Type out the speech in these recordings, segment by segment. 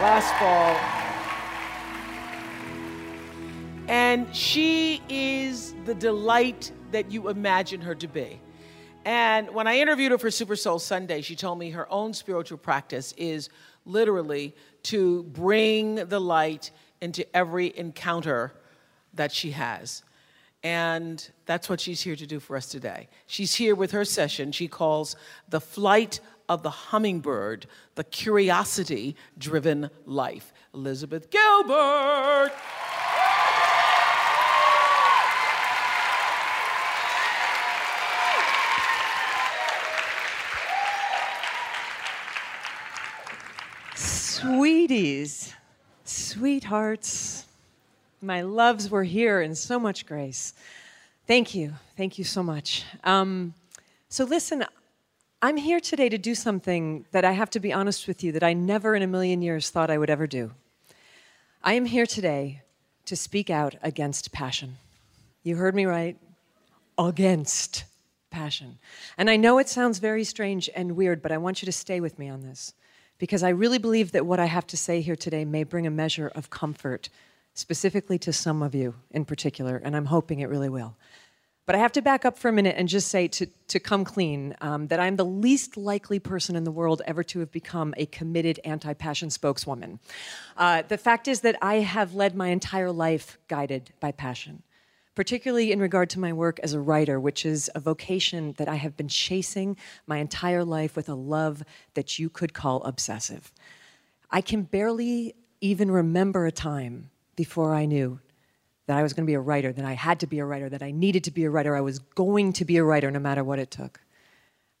last fall. And she is the delight that you imagine her to be. And when I interviewed her for Super Soul Sunday, she told me her own spiritual practice is literally to bring the light into every encounter that she has. And that's what she's here to do for us today. She's here with her session she calls The Flight of the Hummingbird, the Curiosity Driven Life. Elizabeth Gilbert. Sweeties, sweethearts, my loves were here in so much grace. Thank you. Thank you so much. Um, so, listen, I'm here today to do something that I have to be honest with you that I never in a million years thought I would ever do. I am here today to speak out against passion. You heard me right. Against passion. And I know it sounds very strange and weird, but I want you to stay with me on this because I really believe that what I have to say here today may bring a measure of comfort, specifically to some of you in particular, and I'm hoping it really will. But I have to back up for a minute and just say to, to come clean um, that I'm the least likely person in the world ever to have become a committed anti passion spokeswoman. Uh, the fact is that I have led my entire life guided by passion particularly in regard to my work as a writer, which is a vocation that I have been chasing my entire life with a love that you could call obsessive. I can barely even remember a time before I knew that I was going to be a writer, that I had to be a writer, that I needed to be a writer, I was going to be a writer no matter what it took.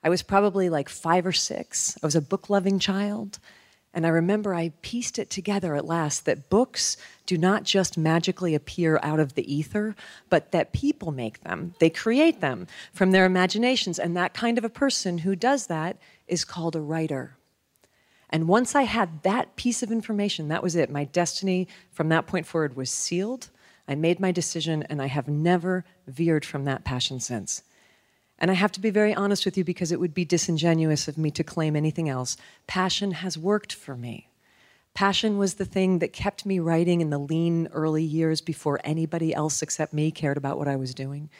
I was probably like five or six. I was a book loving child. And I remember I pieced it together at last that books do not just magically appear out of the ether, but that people make them. They create them from their imaginations. And that kind of a person who does that is called a writer. And once I had that piece of information, that was it. My destiny from that point forward was sealed. I made my decision, and I have never veered from that passion since. And I have to be very honest with you because it would be disingenuous of me to claim anything else. Passion has worked for me. Passion was the thing that kept me writing in the lean early years before anybody else except me cared about what I was doing.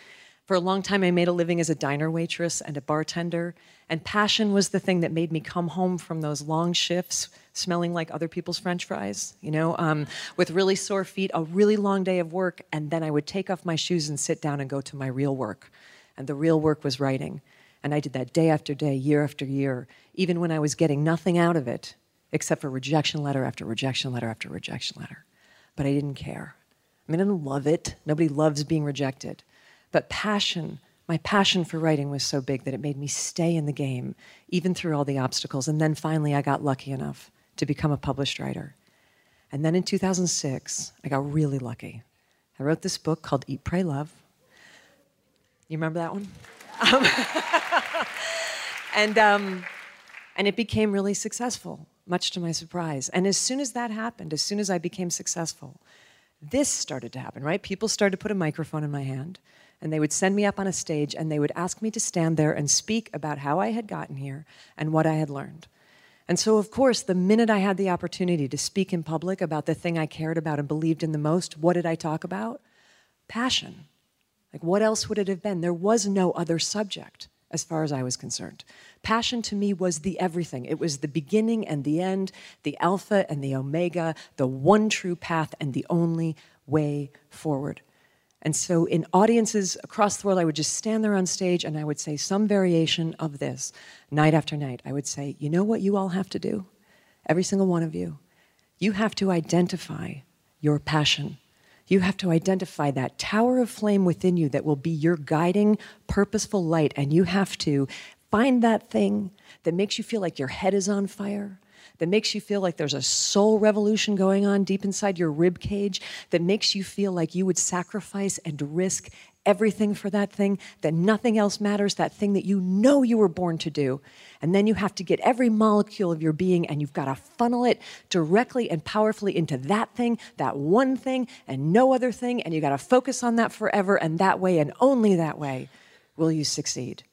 For a long time, I made a living as a diner waitress and a bartender, and passion was the thing that made me come home from those long shifts smelling like other people's french fries, you know, um, with really sore feet, a really long day of work, and then I would take off my shoes and sit down and go to my real work and the real work was writing. And I did that day after day, year after year, even when I was getting nothing out of it except for rejection letter after rejection letter after rejection letter. But I didn't care. I mean, I didn't love it. Nobody loves being rejected. But passion, my passion for writing was so big that it made me stay in the game, even through all the obstacles. And then finally, I got lucky enough to become a published writer. And then in 2006, I got really lucky. I wrote this book called Eat, Pray, Love you remember that one? Um, and, um, and it became really successful, much to my surprise. And as soon as that happened, as soon as I became successful, this started to happen, right? People started to put a microphone in my hand, and they would send me up on a stage, and they would ask me to stand there and speak about how I had gotten here and what I had learned. And so, of course, the minute I had the opportunity to speak in public about the thing I cared about and believed in the most, what did I talk about? Passion. Like, what else would it have been? There was no other subject as far as I was concerned. Passion to me was the everything. It was the beginning and the end, the alpha and the omega, the one true path and the only way forward. And so, in audiences across the world, I would just stand there on stage and I would say some variation of this night after night. I would say, You know what you all have to do? Every single one of you. You have to identify your passion you have to identify that tower of flame within you that will be your guiding, purposeful light. And you have to find that thing that makes you feel like your head is on fire, that makes you feel like there's a soul revolution going on deep inside your rib cage, that makes you feel like you would sacrifice and risk everything for that thing, that nothing else matters, that thing that you know you were born to do. And then you have to get every molecule of your being and you've got to funnel it directly and powerfully into that thing, that one thing, and no other thing. And you got to focus on that forever. And that way, and only that way, will you succeed.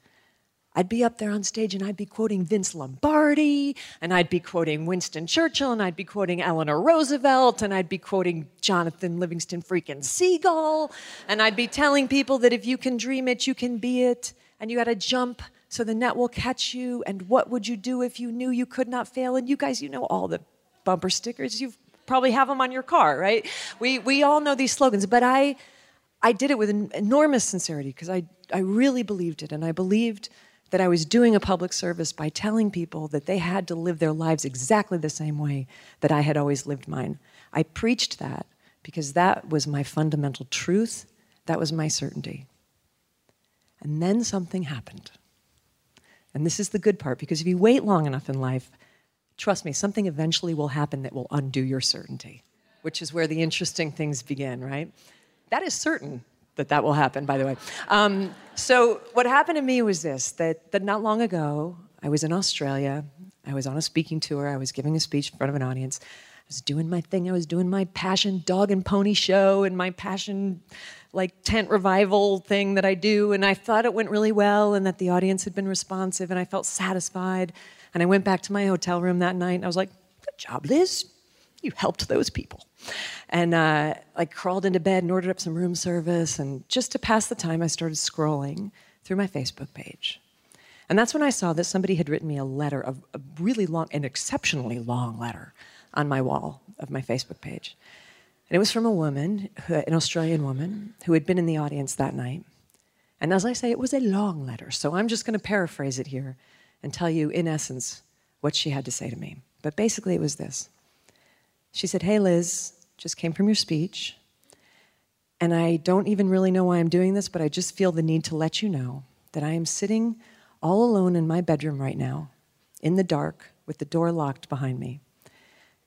I'd be up there on stage and I'd be quoting Vince Lombardi, and I'd be quoting Winston Churchill, and I'd be quoting Eleanor Roosevelt, and I'd be quoting Jonathan Livingston freaking Seagull, and I'd be telling people that if you can dream it, you can be it, and you gotta jump so the net will catch you, and what would you do if you knew you could not fail? And you guys, you know all the bumper stickers. You probably have them on your car, right? We, we all know these slogans, but I, I did it with enormous sincerity because I, I really believed it, and I believed that I was doing a public service by telling people that they had to live their lives exactly the same way that I had always lived mine. I preached that because that was my fundamental truth, that was my certainty. And then something happened. And this is the good part because if you wait long enough in life, trust me, something eventually will happen that will undo your certainty, which is where the interesting things begin, right? That is certain that that will happen, by the way. Um, so what happened to me was this: that that not long ago, I was in Australia. I was on a speaking tour. I was giving a speech in front of an audience. I was doing my thing. I was doing my passion dog and pony show and my passion like tent revival thing that I do. And I thought it went really well and that the audience had been responsive and I felt satisfied. And I went back to my hotel room that night and I was like, good job, Liz. You helped those people and uh, I crawled into bed and ordered up some room service. And just to pass the time, I started scrolling through my Facebook page. And that's when I saw that somebody had written me a letter, a, a really long, an exceptionally long letter on my wall of my Facebook page. And it was from a woman, an Australian woman, who had been in the audience that night. And as I say, it was a long letter. So I'm just going to paraphrase it here and tell you, in essence, what she had to say to me. But basically, it was this She said, Hey, Liz, just came from your speech. And I don't even really know why I'm doing this, but I just feel the need to let you know that I am sitting all alone in my bedroom right now, in the dark, with the door locked behind me.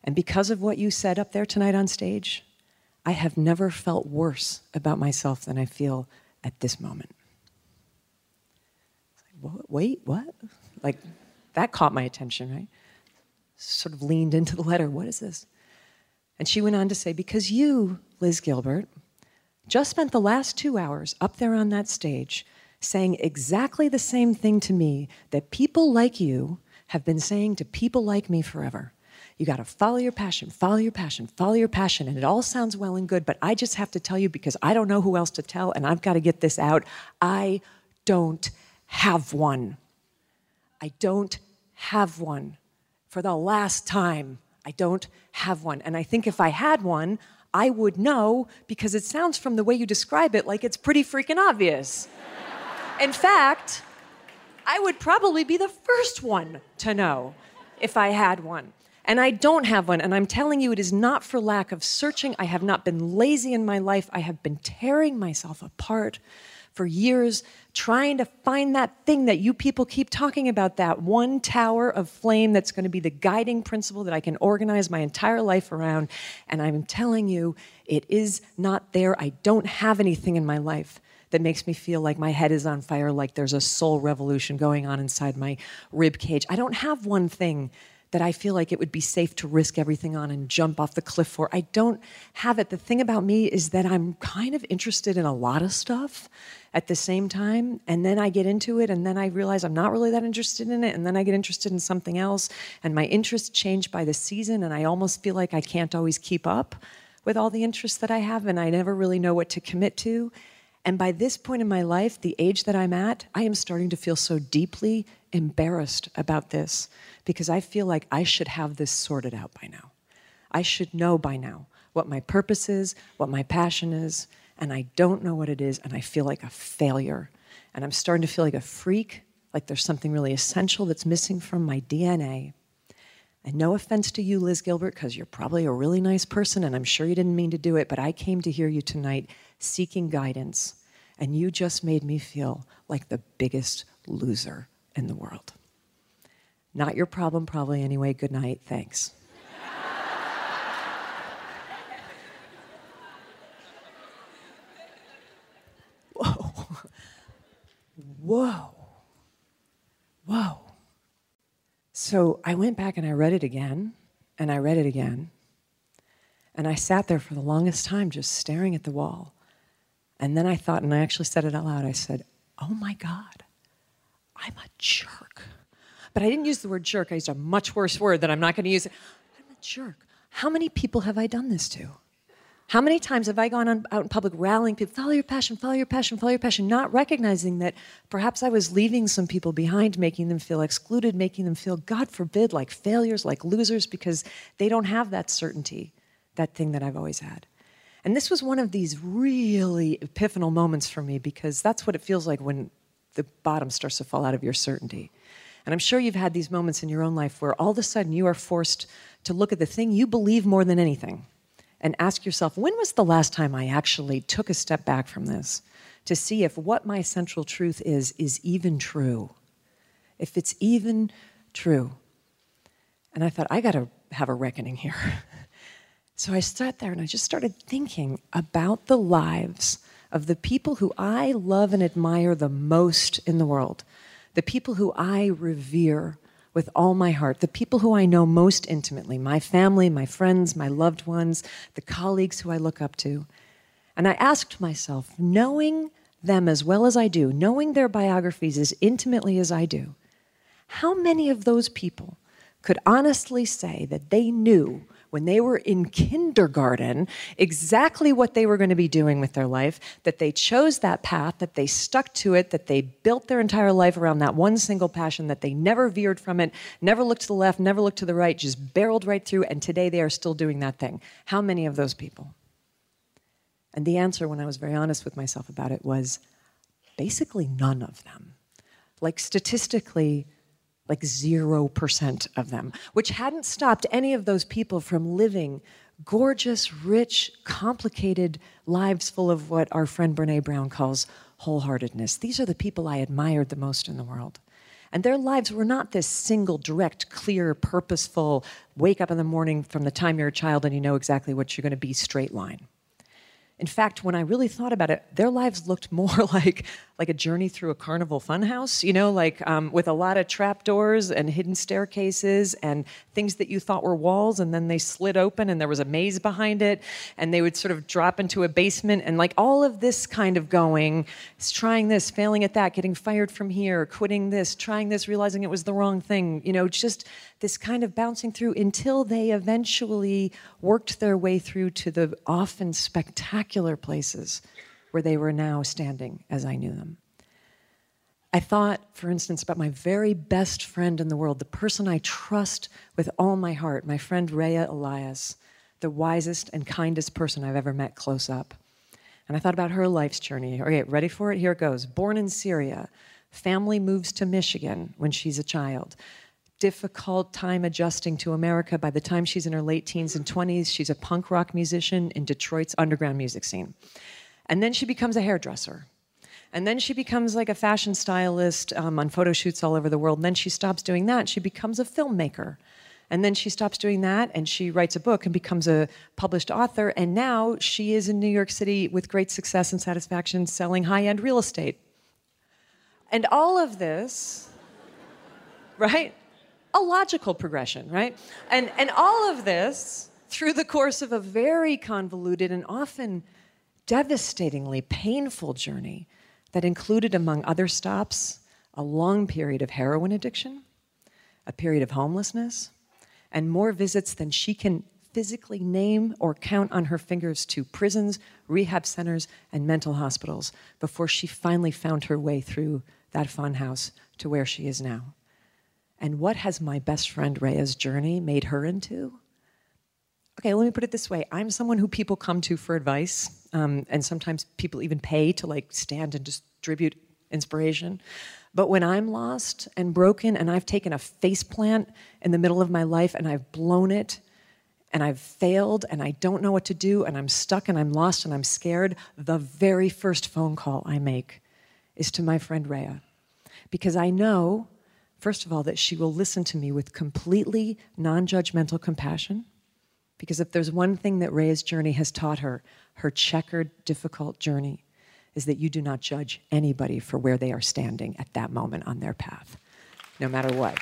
And because of what you said up there tonight on stage, I have never felt worse about myself than I feel at this moment. Wait, what? Like, that caught my attention, right? Sort of leaned into the letter. What is this? And she went on to say, Because you, Liz Gilbert, just spent the last two hours up there on that stage saying exactly the same thing to me that people like you have been saying to people like me forever. You got to follow your passion, follow your passion, follow your passion. And it all sounds well and good, but I just have to tell you because I don't know who else to tell and I've got to get this out. I don't have one. I don't have one for the last time. I don't have one. And I think if I had one, I would know because it sounds from the way you describe it like it's pretty freaking obvious. In fact, I would probably be the first one to know if I had one. And I don't have one. And I'm telling you, it is not for lack of searching. I have not been lazy in my life. I have been tearing myself apart for years trying to find that thing that you people keep talking about that one tower of flame that's going to be the guiding principle that I can organize my entire life around. And I'm telling you, it is not there. I don't have anything in my life that makes me feel like my head is on fire, like there's a soul revolution going on inside my rib cage. I don't have one thing that I feel like it would be safe to risk everything on and jump off the cliff for. I don't have it. The thing about me is that I'm kind of interested in a lot of stuff at the same time. And then I get into it, and then I realize I'm not really that interested in it. And then I get interested in something else. And my interests change by the season, and I almost feel like I can't always keep up with all the interests that I have, and I never really know what to commit to. And by this point in my life, the age that I'm at, I am starting to feel so deeply embarrassed about this because I feel like I should have this sorted out by now. I should know by now what my purpose is, what my passion is, and I don't know what it is, and I feel like a failure. And I'm starting to feel like a freak, like there's something really essential that's missing from my DNA. And no offense to you, Liz Gilbert, because you're probably a really nice person, and I'm sure you didn't mean to do it, but I came to hear you tonight seeking guidance, and you just made me feel like the biggest loser in the world. Not your problem, probably anyway. Good night. Thanks. Whoa. Whoa. Whoa. So I went back and I read it again, and I read it again. And I sat there for the longest time just staring at the wall. And then I thought, and I actually said it out loud I said, Oh my God, I'm a jerk. But I didn't use the word jerk, I used a much worse word that I'm not going to use. I'm a jerk. How many people have I done this to? How many times have I gone on, out in public rallying people, follow your passion, follow your passion, follow your passion, not recognizing that perhaps I was leaving some people behind, making them feel excluded, making them feel, God forbid, like failures, like losers, because they don't have that certainty, that thing that I've always had. And this was one of these really epiphanal moments for me because that's what it feels like when the bottom starts to fall out of your certainty. And I'm sure you've had these moments in your own life where all of a sudden you are forced to look at the thing you believe more than anything and ask yourself, when was the last time I actually took a step back from this to see if what my central truth is is even true? If it's even true. And I thought, I got to have a reckoning here. so I sat there and I just started thinking about the lives of the people who I love and admire the most in the world, the people who I revere with all my heart, the people who I know most intimately. My family, my friends, my loved ones, the colleagues who I look up to. And I asked myself, knowing them as well as I do, knowing their biographies as intimately as I do, how many of those people could honestly say that they knew when they were in kindergarten exactly what they were going to be doing with their life, that they chose that path, that they stuck to it, that they built their entire life around that one single passion, that they never veered from it, never looked to the left, never looked to the right, just barreled right through, and today they are still doing that thing. How many of those people? And the answer, when I was very honest with myself about it, was basically none of them. Like statistically, like 0% of them, which hadn't stopped any of those people from living gorgeous, rich, complicated lives full of what our friend Brene Brown calls wholeheartedness. These are the people I admired the most in the world. And their lives were not this single, direct, clear, purposeful, wake up in the morning from the time you're a child and you know exactly what you're going to be straight line. In fact, when I really thought about it, their lives looked more like like a journey through a carnival funhouse, you know, like um, with a lot of trapdoors and hidden staircases and things that you thought were walls, and then they slid open and there was a maze behind it, and they would sort of drop into a basement and like all of this kind of going, trying this, failing at that, getting fired from here, quitting this, trying this, realizing it was the wrong thing, you know, just this kind of bouncing through until they eventually worked their way through to the often spectacular places where they were now standing as I knew them. I thought, for instance, about my very best friend in the world, the person I trust with all my heart, my friend Rayya Elias, the wisest and kindest person I've ever met close up. And I thought about her life's journey. Okay, ready for it? Here it goes. Born in Syria, family moves to Michigan when she's a child. Difficult time adjusting to America. By the time she's in her late teens and 20s, she's a punk rock musician in Detroit's underground music scene. And then she becomes a hairdresser. And then she becomes like a fashion stylist um, on photo shoots all over the world. And then she stops doing that. She becomes a filmmaker. And then she stops doing that and she writes a book and becomes a published author. And now she is in New York City with great success and satisfaction selling high end real estate. And all of this, right? A logical progression, right? And, and all of this through the course of a very convoluted and often devastatingly painful journey that included, among other stops, a long period of heroin addiction, a period of homelessness, and more visits than she can physically name or count on her fingers to prisons, rehab centers, and mental hospitals before she finally found her way through that funhouse to where she is now. And what has my best friend Rayya's journey made her into? Okay, let me put it this way I'm someone who people come to for advice um, and sometimes people even pay to like stand and distribute inspiration. But when I'm lost and broken and I've taken a face plant in the middle of my life and I've blown it and I've failed and I don't know what to do and I'm stuck and I'm lost and I'm scared, the very first phone call I make is to my friend Rayya. Because I know First of all, that she will listen to me with completely non judgmental compassion. Because if there's one thing that Rayya's journey has taught her, her checkered, difficult journey, is that you do not judge anybody for where they are standing at that moment on their path, no matter what.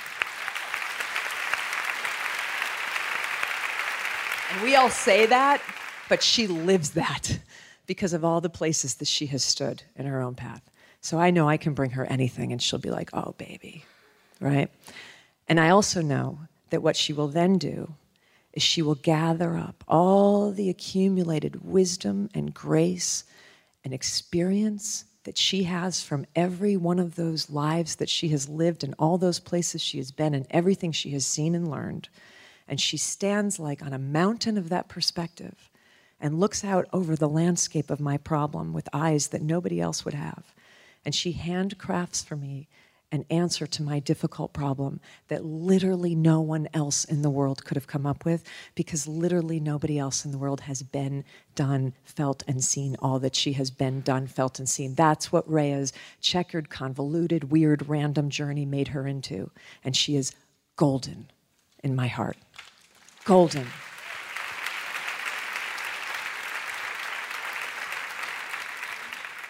And we all say that, but she lives that because of all the places that she has stood in her own path. So I know I can bring her anything and she'll be like, oh, baby, right? And I also know that what she will then do is she will gather up all the accumulated wisdom and grace and experience that she has from every one of those lives that she has lived and all those places she has been and everything she has seen and learned. And she stands like on a mountain of that perspective and looks out over the landscape of my problem with eyes that nobody else would have. And she handcrafts for me an answer to my difficult problem that literally no one else in the world could have come up with because literally nobody else in the world has been, done, felt, and seen all that she has been, done, felt, and seen. That's what Rayya's checkered, convoluted, weird, random journey made her into. And she is golden in my heart. Golden.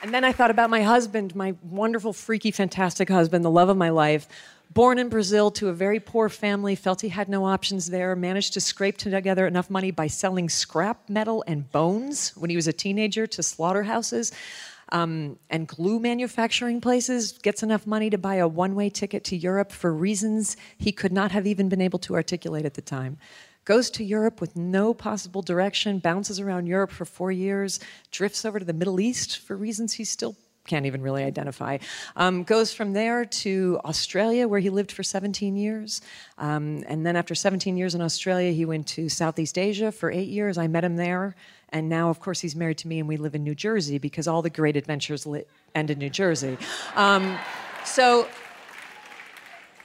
And then I thought about my husband, my wonderful, freaky, fantastic husband, the love of my life. Born in Brazil to a very poor family, felt he had no options there, managed to scrape together enough money by selling scrap metal and bones when he was a teenager to slaughterhouses um, and glue manufacturing places, gets enough money to buy a one way ticket to Europe for reasons he could not have even been able to articulate at the time goes to Europe with no possible direction, bounces around Europe for four years, drifts over to the Middle East for reasons he still can't even really identify. Um, goes from there to Australia, where he lived for 17 years. Um, and then after 17 years in Australia, he went to Southeast Asia for eight years. I met him there. And now, of course, he's married to me, and we live in New Jersey because all the great adventures end in New Jersey. Um, so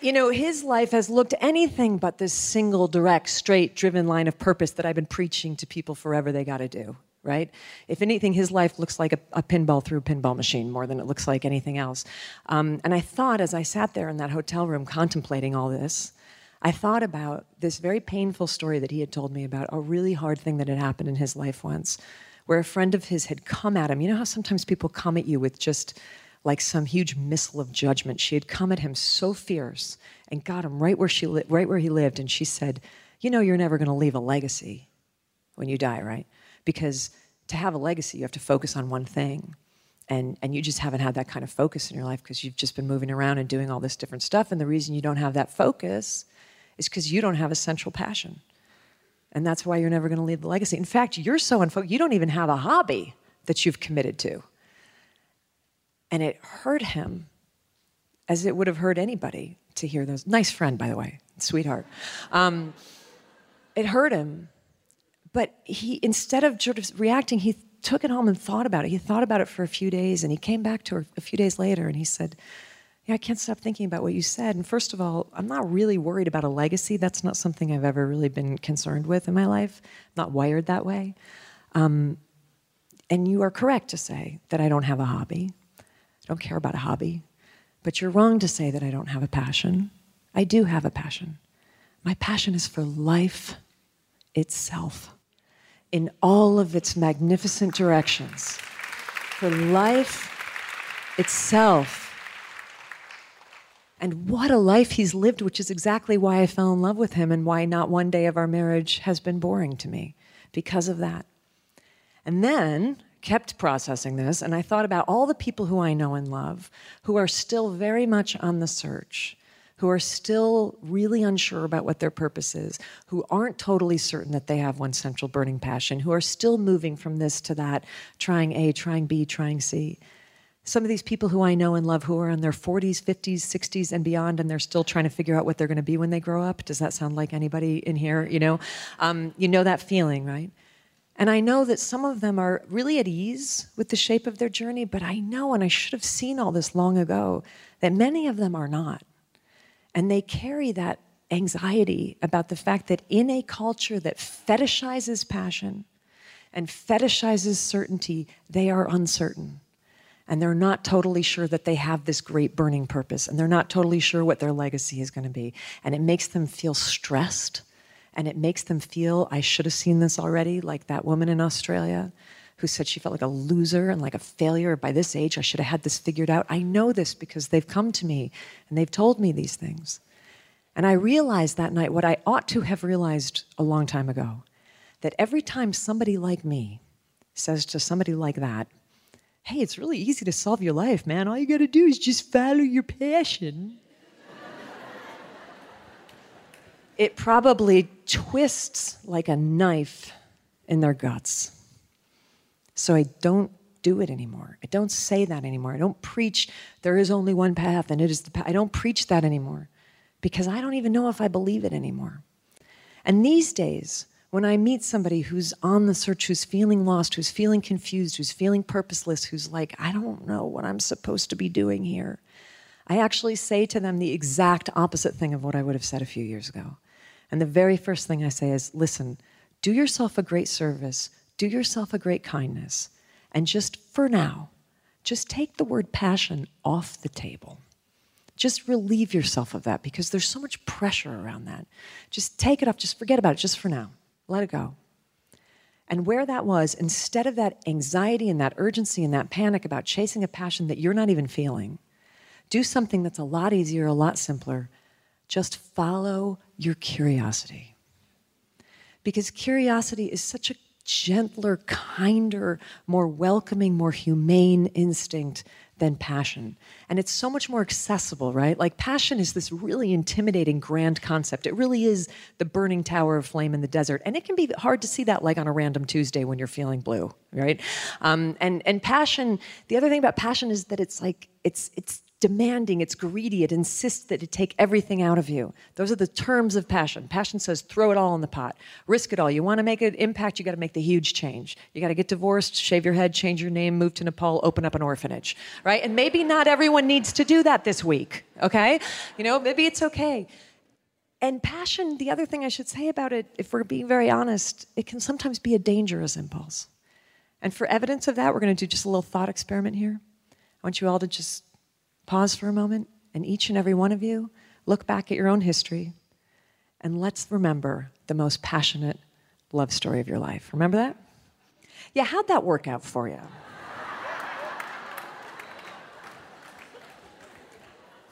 you know, his life has looked anything but this single, direct, straight, driven line of purpose that I've been preaching to people forever they got to do, right? If anything, his life looks like a, a, pinball through pinball machine more than it looks like anything else. Um, and I thought, as I sat there in that hotel room contemplating all this, I thought about this very painful story that he had told me about a really hard thing that had happened in his life once, where a friend of his had come at him. You know how sometimes people come at you with just like some huge missile of judgment. She had come at him so fierce and got him right where she li- right where he lived and she said, "You know you're never going to leave a legacy when you die, right? Because to have a legacy, you have to focus on one thing." And, and you just haven't had that kind of focus in your life because you've just been moving around and doing all this different stuff. And the reason you don't have that focus is because you don't have a central passion. And that's why you're never going to leave the legacy. In fact, you're so unfocused, you don't even have a hobby that you've committed to. And it hurt him as it would have hurt anybody to hear those. Nice friend, by the way, sweetheart. Um, it hurt him. But he, instead of sort of reacting, he took it home and thought about it. He thought about it for a few days and he came back to her a few days later and he said, Yeah, I can't stop thinking about what you said. And first of all, I'm not really worried about a legacy. That's not something I've ever really been concerned with in my life. I'm not wired that way. Um, and you are correct to say that I don't have a hobby. I don't care about a hobby. But you're wrong to say that I don't have a passion. I do have a passion. My passion is for life itself in all of its magnificent directions. For life itself. And what a life he's lived, which is exactly why I fell in love with him and why not one day of our marriage has been boring to me because of that. And then kept processing this, and I thought about all the people who I know and love who are still very much on the search, who are still really unsure about what their purpose is, who aren't totally certain that they have one central burning passion, who are still moving from this to that, trying A, trying B, trying C. Some of these people who I know and love who are in their 40s, 50s, 60s, and beyond, and they're still trying to figure out what they're going to be when they grow up. Does that sound like anybody in here? You know, um, you know that feeling, right? And I know that some of them are really at ease with the shape of their journey, but I know, and I should have seen all this long ago, that many of them are not. And they carry that anxiety about the fact that in a culture that fetishizes passion and fetishizes certainty, they are uncertain. and they're not totally sure that they have this great burning purpose and they're not totally sure what their legacy is going to be. And it makes them feel stressed and it makes them feel, I should have seen this already, like that woman in Australia who said she felt like a loser and like a failure. By this age, I should have had this figured out. I know this because they've come to me and they've told me these things. And I realized that night what I ought to have realized a long time ago that every time somebody like me says to somebody like that, hey, it's really easy to solve your life, man. All you got to do is just follow your passion. It probably twists like a knife in their guts. So I don't do it anymore. I don't say that anymore. I don't preach there is only one path and it is the path. I don't preach that anymore because I don't even know if I believe it anymore. And these days, when I meet somebody who's on the search, who's feeling lost, who's feeling confused, who's feeling purposeless, who's like, I don't know what I'm supposed to be doing here, I actually say to them the exact opposite thing of what I would have said a few years ago. And the very first thing I say is listen, do yourself a great service, do yourself a great kindness, and just for now, just take the word passion off the table. Just relieve yourself of that because there's so much pressure around that. Just take it off, just forget about it just for now. Let it go. And where that was, instead of that anxiety and that urgency and that panic about chasing a passion that you're not even feeling, do something that's a lot easier, a lot simpler. Just follow your curiosity. Because curiosity is such a gentler, kinder, more welcoming, more humane instinct than passion. And it's so much more accessible, right? Like, passion is this really intimidating, grand concept. It really is the burning tower of flame in the desert. And it can be hard to see that, like on a random Tuesday when you're feeling blue, right? Um, and, and passion, the other thing about passion is that it's like, it's, it's demanding, it's greedy, it insists that it take everything out of you. Those are the terms of passion. Passion says throw it all in the pot, risk it all. You want to make an impact, you got to make the huge change. You got to get divorced, shave your head, change your name, move to Nepal, open up an orphanage, right? And maybe not everyone needs to do that this week, okay? You know, maybe it's okay. And passion, the other thing I should say about it, if we're being very honest, it can sometimes be a dangerous impulse. And for evidence of that, we're going to do just a little thought experiment here. I want you all to just Pause for a moment, and each and every one of you look back at your own history and let's remember the most passionate love story of your life. Remember that? Yeah, how'd that work out for you?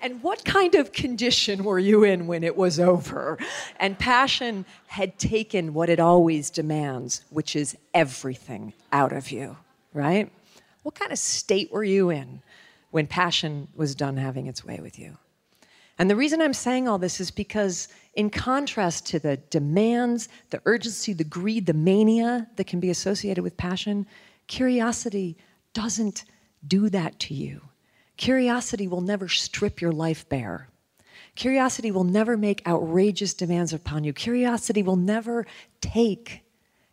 And what kind of condition were you in when it was over? And passion had taken what it always demands, which is everything out of you, right? What kind of state were you in when passion was done having its way with you. And the reason I'm saying all this is because, in contrast to the demands, the urgency, the greed, the mania that can be associated with passion, curiosity doesn't do that to you. Curiosity will never strip your life bare. Curiosity will never make outrageous demands upon you. Curiosity will never take.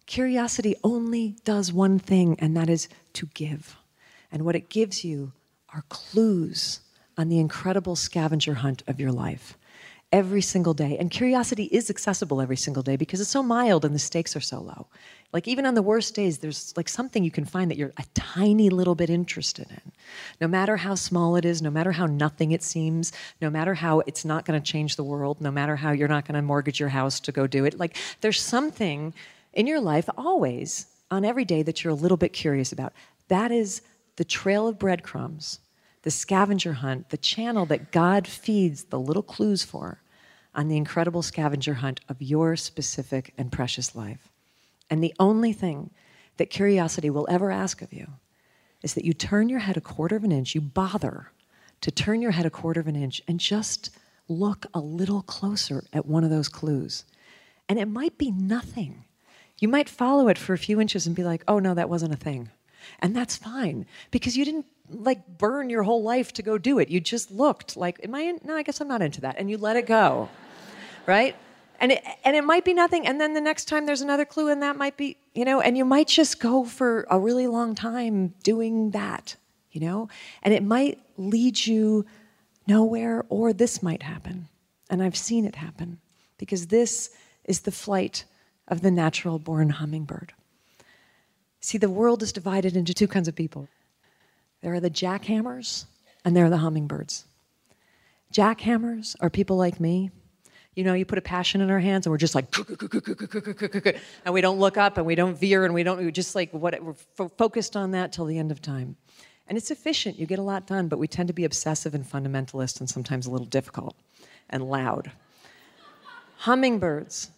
Curiosity only does one thing, and that is to give. And what it gives you are clues on the incredible scavenger hunt of your life every single day. And curiosity is accessible every single day because it's so mild and the stakes are so low. Like, even on the worst days, there's like something you can find that you're a tiny little bit interested in. No matter how small it is, no matter how nothing it seems, no matter how it's not going to change the world, no matter how you're not going to mortgage your house to go do it, like, there's something in your life always on every day that you're a little bit curious about. That is the trail of breadcrumbs, the scavenger hunt, the channel that God feeds the little clues for on the incredible scavenger hunt of your specific and precious life. And the only thing that curiosity will ever ask of you is that you turn your head a quarter of an inch, you bother to turn your head a quarter of an inch and just look a little closer at one of those clues. And it might be nothing. You might follow it for a few inches and be like, oh no, that wasn't a thing. And that's fine because you didn't like burn your whole life to go do it. You just looked like, am I in? No, I guess I'm not into that. And you let it go, right? And it, and it might be nothing. And then the next time there's another clue, and that might be, you know, and you might just go for a really long time doing that, you know? And it might lead you nowhere, or this might happen. And I've seen it happen because this is the flight of the natural born hummingbird. See, the world is divided into two kinds of people There are the jackhammers and there are the hummingbirds. Jackhammers are people like me. You know, you put a passion in our hands and we're just like, and we don't look up and we don't veer and we don't, we just like, what, we're fo- focused on that till the end of time. And it's efficient, you get a lot done, but we tend to be obsessive and fundamentalist and sometimes a little difficult and loud. Hummingbirds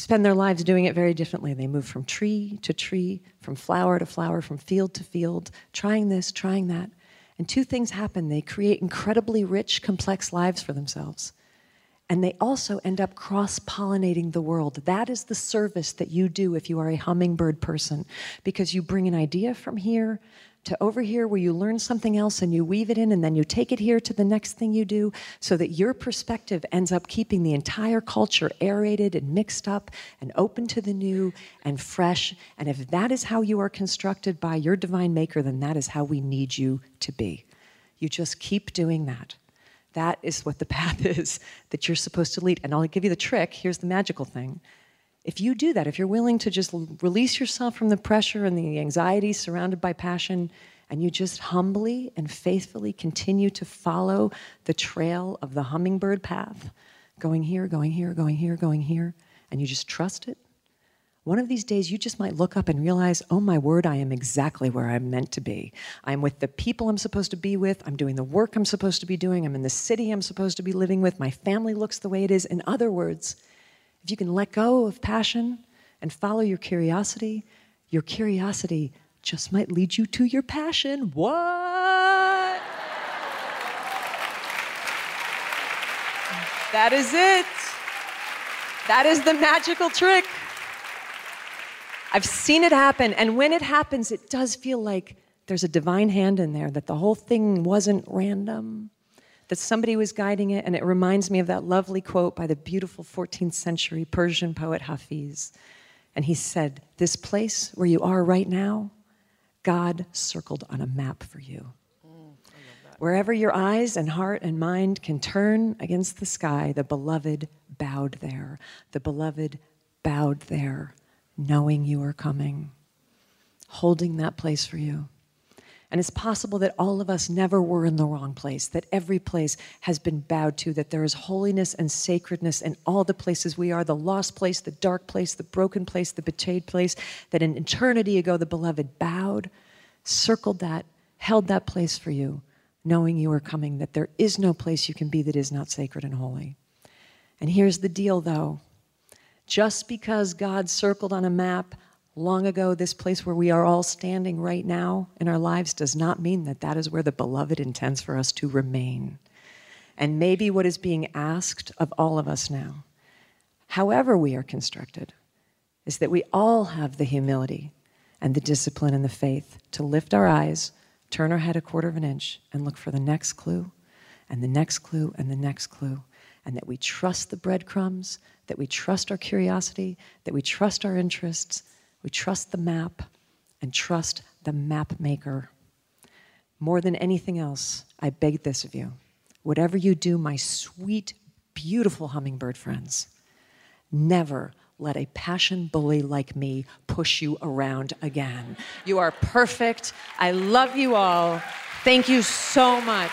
spend their lives doing it very differently. They move from tree to tree, from flower to flower, from field to field, trying this, trying that. And two things happen they create incredibly rich, complex lives for themselves. And they also end up cross pollinating the world. That is the service that you do if you are a hummingbird person, because you bring an idea from here to over here where you learn something else and you weave it in, and then you take it here to the next thing you do, so that your perspective ends up keeping the entire culture aerated and mixed up and open to the new and fresh. And if that is how you are constructed by your divine maker, then that is how we need you to be. You just keep doing that. That is what the path is that you're supposed to lead. And I'll give you the trick. Here's the magical thing. If you do that, if you're willing to just release yourself from the pressure and the anxiety surrounded by passion, and you just humbly and faithfully continue to follow the trail of the hummingbird path, going here, going here, going here, going here, and you just trust it, one of these days you just might look up and realize, oh my word, I am exactly where I'm meant to be. I'm with the people I'm supposed to be with. I'm doing the work I'm supposed to be doing. I'm in the city I'm supposed to be living with. My family looks the way it is. In other words, if you can let go of passion and follow your curiosity, your curiosity just might lead you to your passion. What? that is it. That is the magical trick. I've seen it happen, and when it happens, it does feel like there's a divine hand in there, that the whole thing wasn't random that somebody was guiding it, and it reminds me of that lovely quote by the beautiful 14th century Persian poet Hafiz. And he said, This place where you are right now, God circled on a map for you. Wherever your eyes and heart and mind can turn against the sky, the beloved bowed there. The beloved bowed there, knowing you are coming, holding that place for you. And it's possible that all of us never were in the wrong place, that every place has been bowed to, that there is holiness and sacredness in all the places we are the lost place, the dark place, the broken place, the betrayed place, that an eternity ago the beloved bowed, circled that, held that place for you, knowing you are coming, that there is no place you can be that is not sacred and holy. And here's the deal though just because God circled on a map, long ago, this place where we are all standing right now in our lives does not mean that that is where the beloved intends for us to remain. And maybe what is being asked of all of us now, however we are constructed, is that we all have the humility and the discipline and the faith to lift our eyes, turn our head a quarter of an inch, and look for the next clue, and the next clue, and the next clue. And that we trust the breadcrumbs, that we trust our curiosity, that we trust our interests, we trust the map and trust the map maker. More than anything else, I beg this of you. Whatever you do, my sweet, beautiful hummingbird friends, never let a passion bully like me push you around again. You are perfect. I love you all. Thank you so much.